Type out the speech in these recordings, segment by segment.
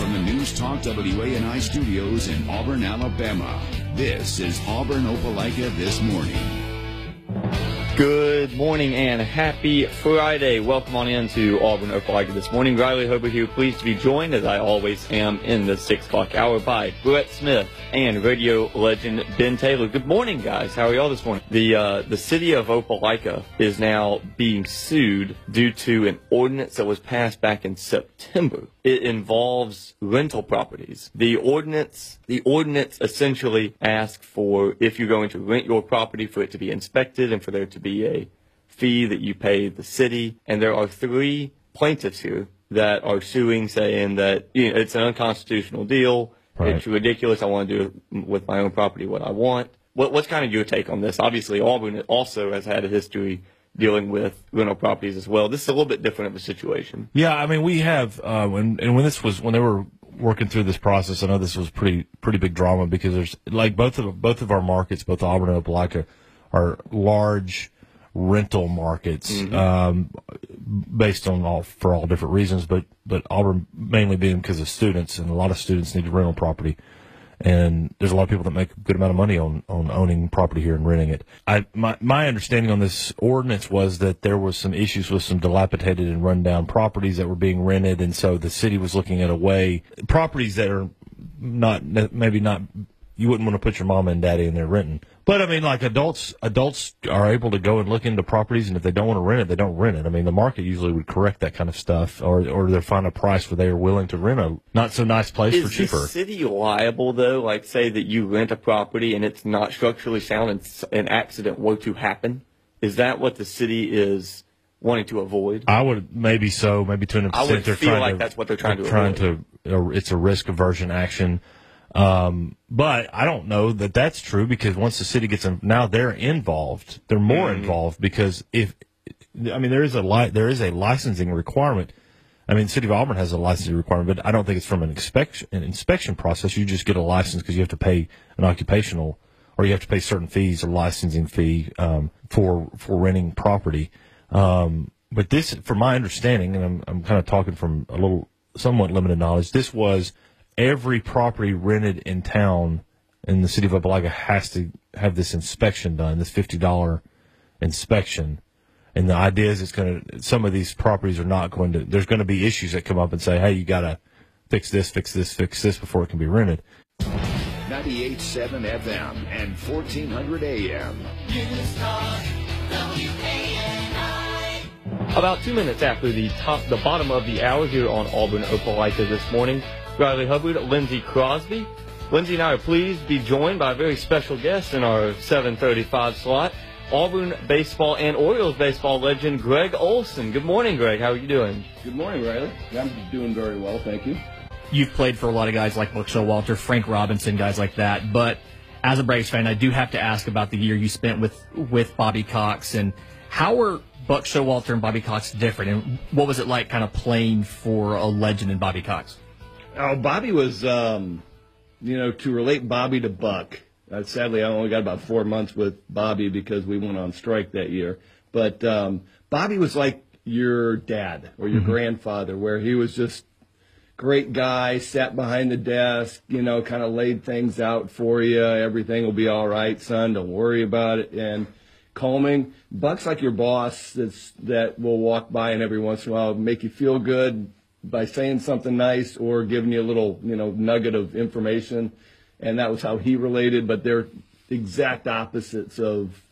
from the News Talk WANI studios in Auburn, Alabama. This is Auburn Opelika This Morning. Good morning and happy Friday. Welcome on in to Auburn Opelika this morning. Riley Hubbard here, pleased to be joined, as I always am, in the 6 o'clock hour by Brett Smith and radio legend Ben Taylor. Good morning, guys. How are y'all this morning? The, uh, the city of Opelika is now being sued due to an ordinance that was passed back in September. It involves rental properties. The ordinance, the ordinance essentially asks for if you're going to rent your property for it to be inspected and for there to be a fee that you pay the city. And there are three plaintiffs here that are suing, saying that you know, it's an unconstitutional deal. Right. It's ridiculous. I want to do with my own property what I want. What, what's kind of your take on this? Obviously, Auburn also has had a history dealing with rental properties as well. This is a little bit different of a situation. Yeah, I mean, we have, uh, when, and when this was, when they were working through this process, I know this was pretty, pretty big drama because there's, like, both of, both of our markets, both Auburn and Opelika, are large, rental markets mm-hmm. um, based on all for all different reasons, but but Auburn mainly being because of students, and a lot of students need rental property. And there's a lot of people that make a good amount of money on, on owning property here and renting it. I, my, my understanding on this ordinance was that there was some issues with some dilapidated and rundown properties that were being rented. And so the city was looking at a way, properties that are not, maybe not you wouldn't want to put your mama and daddy in there renting. But I mean, like adults, adults are able to go and look into properties, and if they don't want to rent it, they don't rent it. I mean, the market usually would correct that kind of stuff, or or they find a price where they are willing to rent a not so nice place Is for cheaper. Is the city liable though? Like, say that you rent a property and it's not structurally sound, and an accident were to happen. Is that what the city is? wanting to avoid? I would maybe so, maybe to an extent. I would they're feel like to, that's what they're trying they're to. Trying avoid. to, uh, it's a risk aversion action. Um, but I don't know that that's true because once the city gets in, now they're involved. They're more mm-hmm. involved because if I mean there is a li- there is a licensing requirement. I mean, the city of Auburn has a licensing requirement, but I don't think it's from an inspection an inspection process. You just get a license because you have to pay an occupational or you have to pay certain fees, a licensing fee um, for for renting property. Um, but this, from my understanding, and I'm, I'm kind of talking from a little somewhat limited knowledge, this was every property rented in town in the city of Opelika has to have this inspection done, this fifty dollar inspection. And the idea is it's going to, some of these properties are not going to, there's going to be issues that come up and say, hey, you got to fix this, fix this, fix this before it can be rented. 98.7 FM and 1400 AM. About two minutes after the top, the bottom of the hour here on Auburn Opelika this morning, Riley Hubbard, Lindsey Crosby. Lindsey and I are pleased to be joined by a very special guest in our 735 slot. Auburn baseball and Orioles baseball legend Gregg Olson. Good morning, Gregg. How are you doing? Good morning, Riley. I'm doing very well, thank you. You've played for a lot of guys like Buck Showalter, Frank Robinson, guys like that. But as a Braves fan, I do have to ask about the year you spent with with Bobby Cox and how were Buck Showalter and Bobby Cox different, and what was it like, kind of playing for a legend in Bobby Cox? Oh, Bobby was, um, you know, to relate Bobby to Buck. Uh, sadly, I only got about four months with Bobby because we went on strike that year. But um, Bobby was like your dad or your mm-hmm. grandfather, where he was just great guy, sat behind the desk, you know, kind of laid things out for you. Everything will be all right, son. Don't worry about it. And calming. Buck's like your boss that's that will walk by and every once in a while make you feel good, by saying something nice or giving you a little, you know, nugget of information. And that was how he related, but they're exact opposites of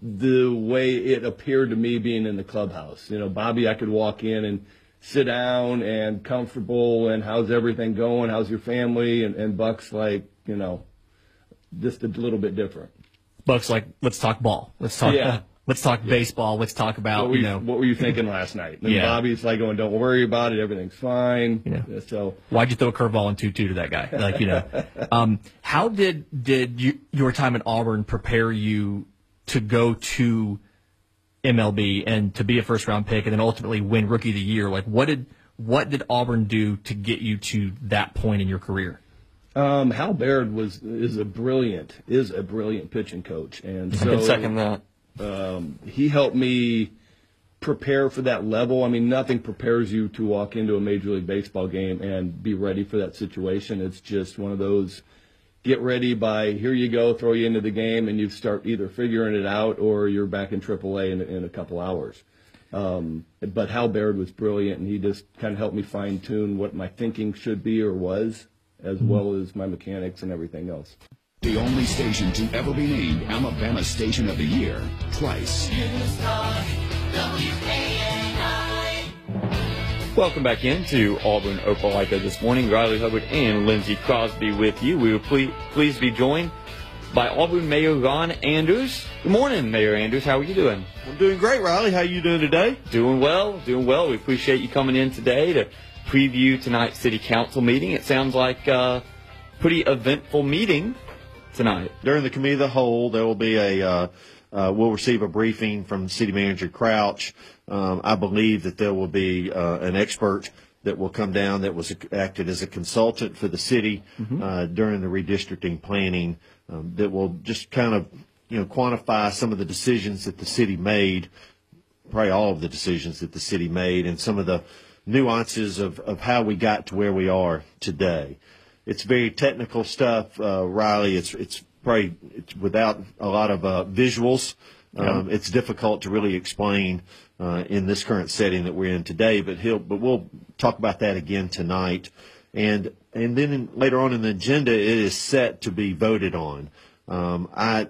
the way it appeared to me being in the clubhouse. You know, Bobby, I could walk in and sit down and comfortable and how's everything going? How's your family? And, and Buck's like, you know, just a little bit different. Buck's like, let's talk ball. Let's talk. Yeah. Let's talk yeah. baseball. Let's talk about what were you, know what were you thinking last night? And yeah. Bobby's like going, "Don't worry about it. Everything's fine." Yeah. So why'd you throw a curveball in two two to that guy? Like you know, um, how did did you, your time at Auburn prepare you to go to MLB and to be a first round pick and then ultimately win Rookie of the Year? Like what did what did Auburn do to get you to that point in your career? Um, Hal Baird was is a brilliant is a brilliant pitching coach, and so second that um, he helped me prepare for that level. I mean, nothing prepares you to walk into a Major League Baseball game and be ready for that situation. It's just one of those get ready by here you go, throw you into the game, and you start either figuring it out or you're back in AAA in, in a couple hours. Um, but Hal Baird was brilliant, and he just kind of helped me fine tune what my thinking should be or was, as Mm-hmm. well as my mechanics and everything else. The only station to ever be named Alabama Station of the Year twice. Welcome back into Auburn Opelika this morning. Riley Hubbard and Lindsey Crosby with you. We were ple- pleased to be joined by Auburn Mayor Ron Anders. Good morning, Mayor Anders. How are you doing? I'm doing great, Riley. How are you doing today? Doing well, doing well. We appreciate you coming in today to preview tonight's city council meeting. It sounds like a pretty eventful meeting tonight. During the committee of the whole, there will be a. Uh, uh, we'll receive a briefing from City Manager Crouch. Um, I believe that there will be uh, an expert that will come down that was acted as a consultant for the city uh, during the redistricting planning um, that will just kind of you know quantify some of the decisions that the city made probably all of the decisions that the city made and some of the nuances of, of how we got to where we are today. It's very technical stuff, uh, Riley. It's it's probably it's without a lot of uh, visuals. Um, It's difficult to really explain uh, in this current setting that we're in today. But he'll but we'll talk about that again tonight, and and then in, later on in the agenda it is set to be voted on. Um, I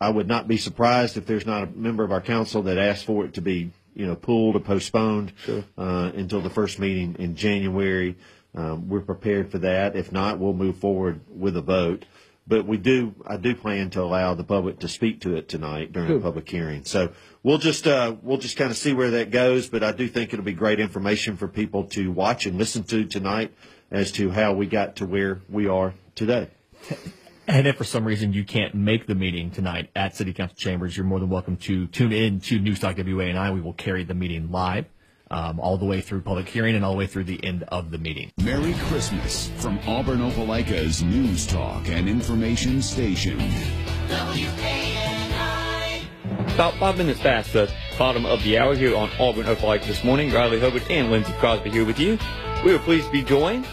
I would not be surprised if there's not a member of our council that asks for it to be, you know, pulled or postponed uh, until the first meeting in January. Um, we're prepared for that. If not, we'll move forward with a vote. But we do, I do plan to allow the public to speak to it tonight during the public hearing. So we'll just, uh, we'll just kind of see where that goes. But I do think it'll be great information for people to watch and listen to tonight as to how we got to where we are today. And if for some reason you can't make the meeting tonight at City Council Chambers, you're more than welcome to tune in to Newstalk WANI. We will carry the meeting live um, all the way through public hearing and all the way through the end of the meeting. Merry Christmas from Auburn Opelika's News Talk and Information Station. About five minutes past the bottom of the hour here on Auburn Opelika this morning. Riley Hubbard and Lindsey Crosby here with you. We are pleased to be joined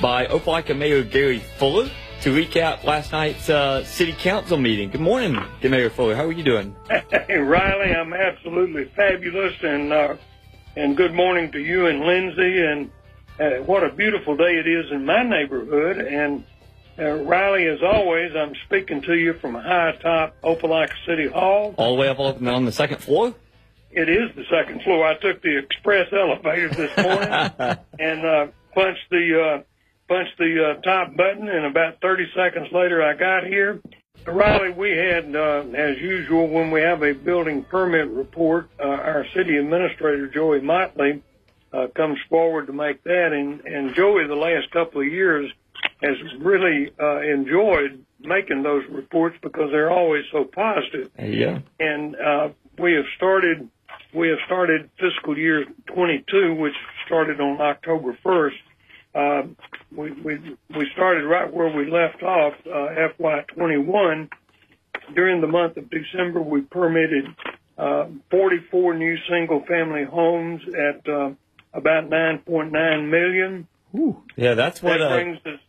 by Opelika Mayor Gary Fuller to recap last night's uh, city council meeting. Good morning, Mayor Fuller. How are you doing? Hey, Riley, I'm absolutely fabulous, and uh, and good morning to you and Lindsey, and uh, what a beautiful day it is in my neighborhood. And uh, Riley, as always, I'm speaking to you from high atop Opelika City Hall. All the way up on on the second floor? It is the second floor. I took the express elevator this morning and uh, punched the uh, punched the uh, top button, and about 30 seconds later, I got here. Riley, we had, uh, as usual, when we have a building permit report, uh, our city administrator, Joey Motley, uh, comes forward to make that. And, and Joey, the last couple of years, has really uh, enjoyed making those reports because they're always so positive go. and uh, we have started we have started fiscal year 22, which started on October 1st. Uh, we, we we started right where we left off, uh, FY 21. During the month of December, we permitted uh, 44 new single-family homes at uh, about 9.9 million. Ooh. Yeah, that's what. That Uh, brings us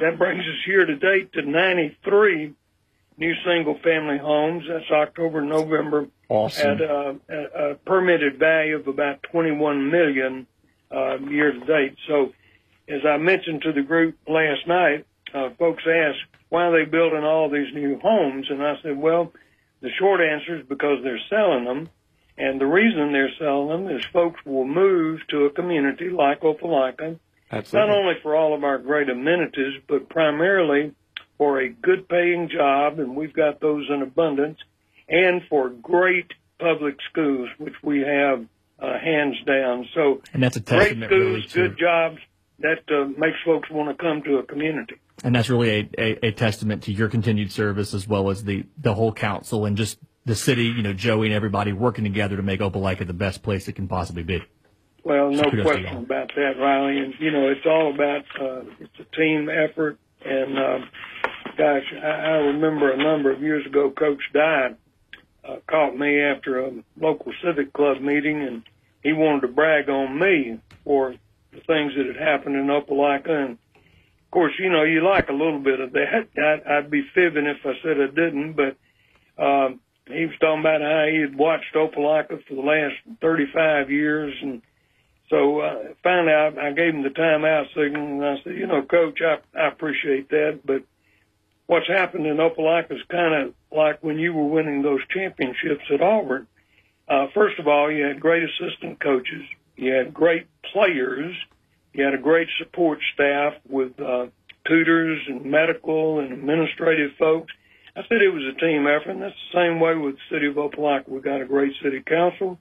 that brings us year to date to 93 new single family homes. That's October, November Awesome. at uh, a, a permitted value of about 21 million uh, year to date. So, as I mentioned to the group last night, uh, folks asked why are they building all these new homes, and I said, well, the short answer is because they're selling them. And the reason they're selling them is folks will move to a community like Opelika, not only for all of our great amenities, but primarily for a good paying job, and we've got those in abundance, and for great public schools, which we have uh, hands down. So And that's a great testament really schools, to good jobs, that uh, makes folks want to come to a community. and that's really a, a, a testament to your continued service as well as the, the whole council and just the city, you know, Joey and everybody working together to make Opelika the best place it can possibly be. Well, no to question about that, Riley. And you know, it's all about uh, it's a team effort. And uh, gosh, I, I remember a number of years ago, Coach Dye uh, caught me after a local civic club meeting, and he wanted to brag on me for things that had happened in Opelika. And of course, you know, you like a little bit of that. I'd, I'd be fibbing if I said I didn't, but, um, he was talking about how he had watched Opelika for the last 35 years. And so, uh, finally I, I gave him the timeout signal and I said, you know, coach, I, I appreciate that, but what's happened in Opelika is kind of like when you were winning those championships at Auburn. Uh, first of all, you had great assistant coaches. You had great players. You had a great support staff with, uh, tutors and medical and administrative folks. I said it was a team effort, and that's the same way with the city of Opelika. We've got a great city council.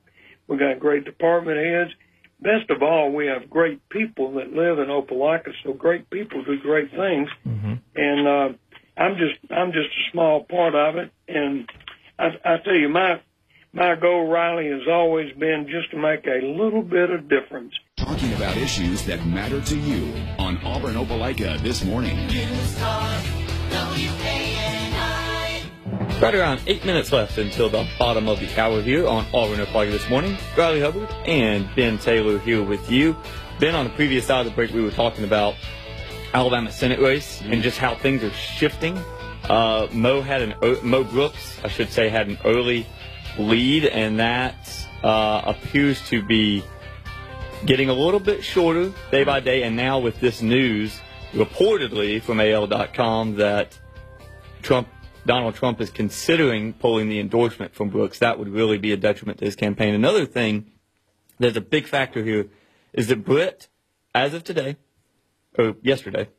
We've got great department heads. Best of all, we have great people that live in Opelika, so great people do great things. Mm-hmm. And, uh, I'm just, I'm just a small part of it. And I, I tell you, my, my goal, Riley, has always been just to make a little bit of difference. Talking about issues that matter to you on Auburn Opelika this morning. Right around eight minutes left until the bottom of the hour here on Auburn Opelika this morning. Riley Hubbard and Ben Taylor here with you. Ben, on the previous side of the break, we were talking about Alabama Senate race and just how things are shifting. Uh, Mo had an Mo Brooks, I should say, had an early lead, and that uh, appears to be getting a little bit shorter day by day. And now with this news, reportedly from AL.com, that Trump, Donald Trump is considering pulling the endorsement from Brooks. That would really be a detriment to his campaign. Another thing, there's a big factor here, is that Britt, as of today, or yesterday,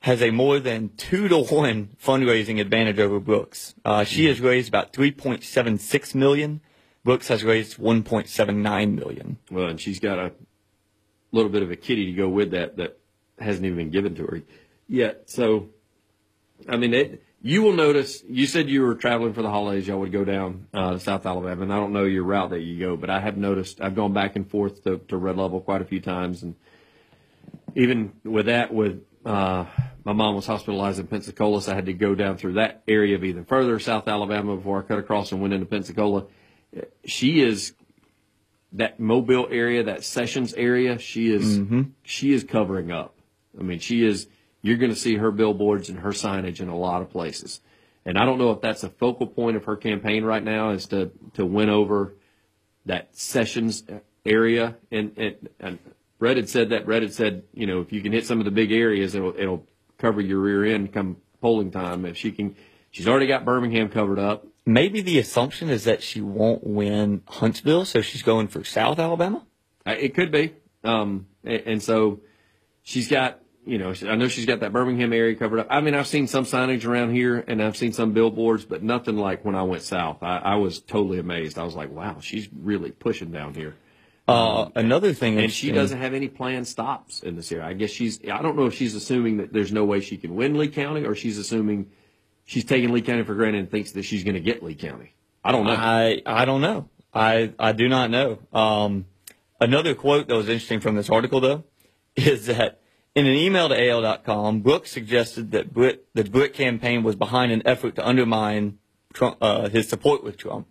has a more than two to one fundraising advantage over Brooks. Uh, she has raised about 3.76 million. Brooks has raised 1.79 million. Well, and she's got a little bit of a kitty to go with that that hasn't even been given to her yet. So, I mean, it, you will notice. You said you were traveling for the holidays. Y'all would go down uh, to South Alabama, and I don't know your route that you go, but I have noticed. I've gone back and forth to, to Red Level quite a few times, and even with that, with uh, my mom was hospitalized in Pensacola, so I had to go down through that area of even further South Alabama before I cut across and went into Pensacola. She is that Mobile area, that Sessions area. She is Mm-hmm. she is covering up. I mean, she is. You're going to see her billboards and her signage in a lot of places. And I don't know if that's a focal point of her campaign right now is to to win over that Sessions area. And and, and Brett had said that. Brett had said, you know, if you can hit some of the big areas, it'll it'll cover your rear end come polling time. If she can, she's already got Birmingham covered up. Maybe the assumption is that she won't win Huntsville, so she's going for South Alabama. It could be. Um, and, and so she's got, you know, I know she's got that Birmingham area covered up. I mean, I've seen some signage around here and I've seen some billboards, but nothing like when I went south. I, I was totally amazed. I was like, wow, she's really pushing down here. Uh, another thing, And she doesn't have any planned stops in this area. I guess she's, I don't know if she's assuming that there's no way she can win Lee County or she's assuming she's taking Lee County for granted and thinks that she's going to get Lee County. I don't know. I I don't know. I I do not know. Um, another quote that was interesting from this article though is that in an email to AL.com, Brooks suggested that Britt, the Britt campaign was behind an effort to undermine Trump, uh, his support with Trump.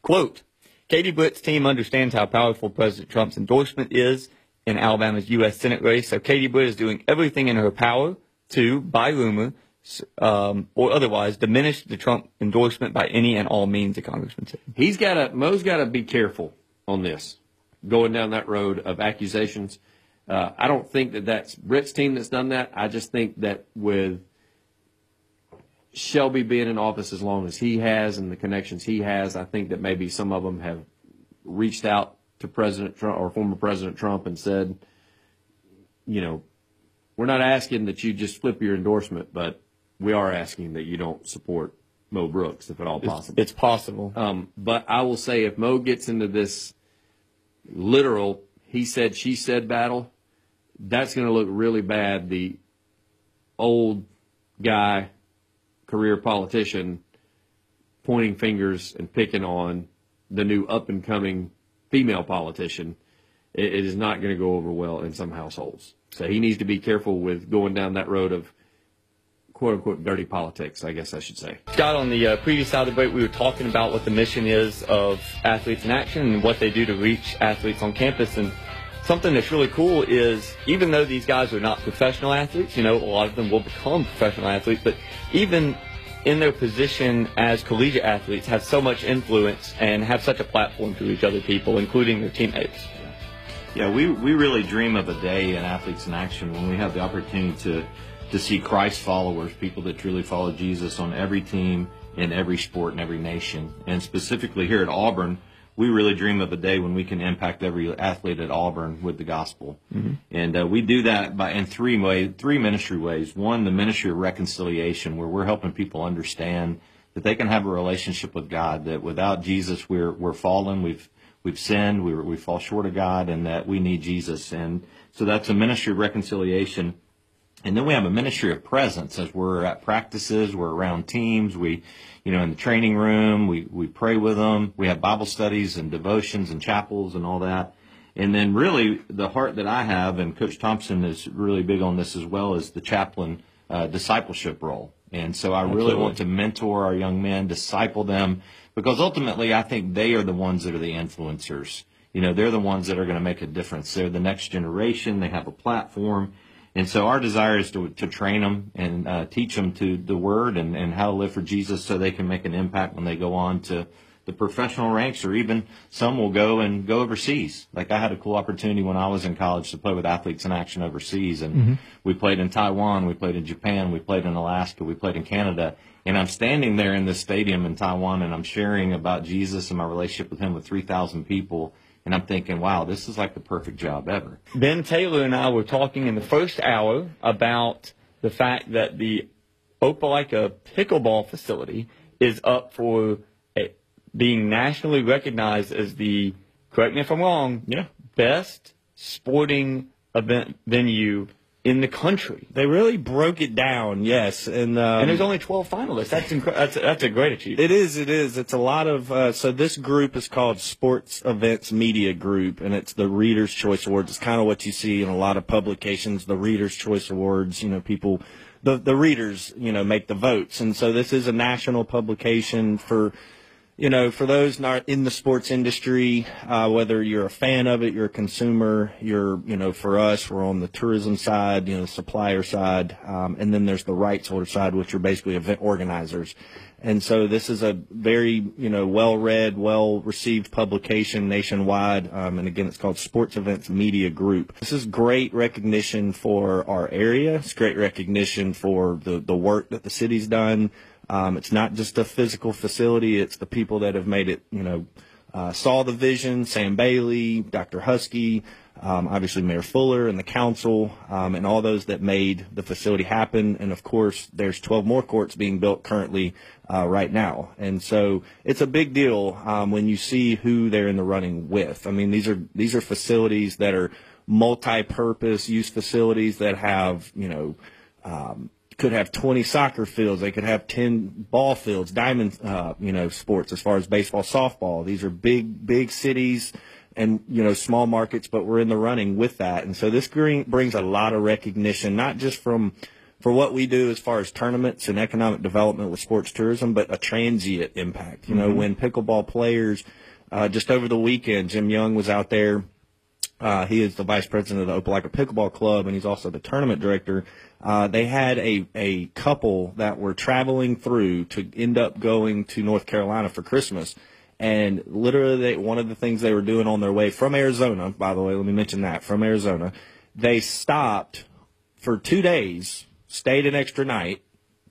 Quote, Katie Britt's team understands how powerful President Trump's endorsement is in Alabama's U.S. Senate race, so Katie Britt is doing everything in her power to, by rumor, um, or otherwise, diminish the Trump endorsement by any and all means, the congressman said. He's got to Mo's got to be careful on this, going down that road of accusations. Uh, I don't think that that's Britt's team that's done that. I just think that with Shelby being in office as long as he has and the connections he has, I think that maybe some of them have reached out to President Trump or former President Trump and said, you know, we're not asking that you just flip your endorsement, but we are asking that you don't support Mo Brooks if at all possible. It's possible. Um, but I will say if Mo gets into this literal he said she said battle, that's going to look really bad. The old guy, career politician, pointing fingers and picking on the new up and coming female politician. It, it is not going to go over well in some households. So he needs to be careful with going down that road of quote unquote dirty politics, I guess I should say. Scott, on the uh, previous side of the break, we were talking about what the mission is of Athletes in Action and what they do to reach athletes on campus. And something that's really cool is even though these guys are not professional athletes, you know, a lot of them will become professional athletes, but even in their position as collegiate athletes have so much influence and have such a platform to reach other people, including their teammates. Yeah, we, we really dream of a day in Athletes in Action when we have the opportunity to, to see Christ followers, people that truly follow Jesus on every team, in every sport, in every nation. And specifically here at Auburn, we really dream of a day when we can impact every athlete at Auburn with the gospel. Mm-hmm. And uh, we do that by in three ways, three ministry ways. One, the ministry of reconciliation, where we're helping people understand that they can have a relationship with God. That without Jesus, we're we're fallen. We've we've sinned. We we fall short of God, and that we need Jesus. And so that's a ministry of reconciliation. And then we have a ministry of presence as we're at practices, we're around teams, we, you know, in the training room, we, we pray with them, we have Bible studies and devotions and chapels and all that. And then really the heart that I have, and Coach Thompson is really big on this as well, is the chaplain uh, discipleship role. And so I really want to mentor our young men, disciple them, because ultimately I think they are the ones that are the influencers. You know, they're the ones that are going to make a difference. They're the next generation. They have a platform and so our desire is to, to train them and uh, teach them to the word and, and how to live for Jesus so they can make an impact when they go on to the professional ranks or even some will go and go overseas. Like I had a cool opportunity when I was in college to play with athletes in action overseas and mm-hmm. we played in Taiwan, we played in Japan, we played in Alaska, we played in Canada. And I'm standing there in this stadium in Taiwan and I'm sharing about Jesus and my relationship with him with 3,000 people and I'm thinking, wow, this is like the perfect job ever. Ben Taylor and I were talking in the first hour about the fact that the Opelika pickleball facility is up for eh, being nationally recognized as the, correct me if I'm wrong, yeah. best sporting event venue in the country. They really broke it down, yes, and um, and there's only 12 finalists. That's incre- that's that's a great achievement. It is, it is. It's a lot of. Uh, so this group is called Sports Events Media Group, and it's the Readers' Choice Awards. It's kind of what you see in a lot of publications, the Readers' Choice Awards. You know, people, the the readers, you know, make the votes, and so this is a national publication for you know, for those not in the sports industry, uh, whether you're a fan of it, you're a consumer, you're, you know, for us, we're on the tourism side, you know, the supplier side, um, and then there's the rights holder side, which are basically event organizers. And so this is a very, you know, well-read, well-received publication nationwide. Um, and again, it's called Sports Events Media Group. This is great recognition for our area. It's great recognition for the, the work that the city's done. Um, it's not just a physical facility; it's the people that have made it. You know, uh, saw the vision. Sam Bailey, Dr. Husky, um, obviously Mayor Fuller and the council, um, and all those that made the facility happen. And of course, there's 12 more courts being built currently uh, right now. And so it's a big deal um, when you see who they're in the running with. I mean, these are these are facilities that are multi-purpose use facilities that have you know. Um, could have 20 soccer fields. They could have 10 ball fields, diamond, uh, you know, sports as far as baseball, softball. These are big, big cities and, you know, small markets, but we're in the running with that. And so this green brings a lot of recognition, not just from, for what we do as far as tournaments and economic development with sports tourism, but a transient impact. You know, mm-hmm. when pickleball players, uh, just over the weekend, Jim Young was out there. Uh, he is the vice president of the Opelika Pickleball Club, and he's also the tournament director. Uh, they had a, a couple that were traveling through to end up going to North Carolina for Christmas. And literally, they, one of the things they were doing on their way from Arizona, by the way, let me mention that, from Arizona, they stopped for two days, stayed an extra night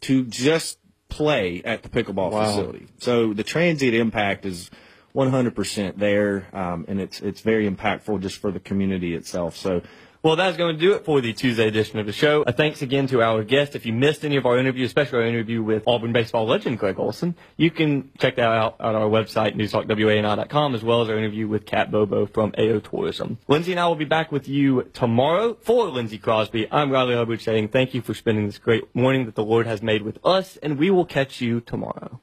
to just play at the pickleball wow. facility. So the transient impact is 100% there, um, and it's it's very impactful just for the community itself. So well, that's going to do it for the Tuesday edition of the show. Uh, thanks again to our guest. If you missed any of our interviews, especially our interview with Auburn baseball legend Gregg Olson, you can check that out on our website, newstalkwani.com, as well as our interview with Kat Bobo from AO Tourism. Lindsey and I will be back with you tomorrow. For Lindsey Crosby, I'm Riley Hubbard saying thank you for spending this great morning that the Lord has made with us, and we will catch you tomorrow.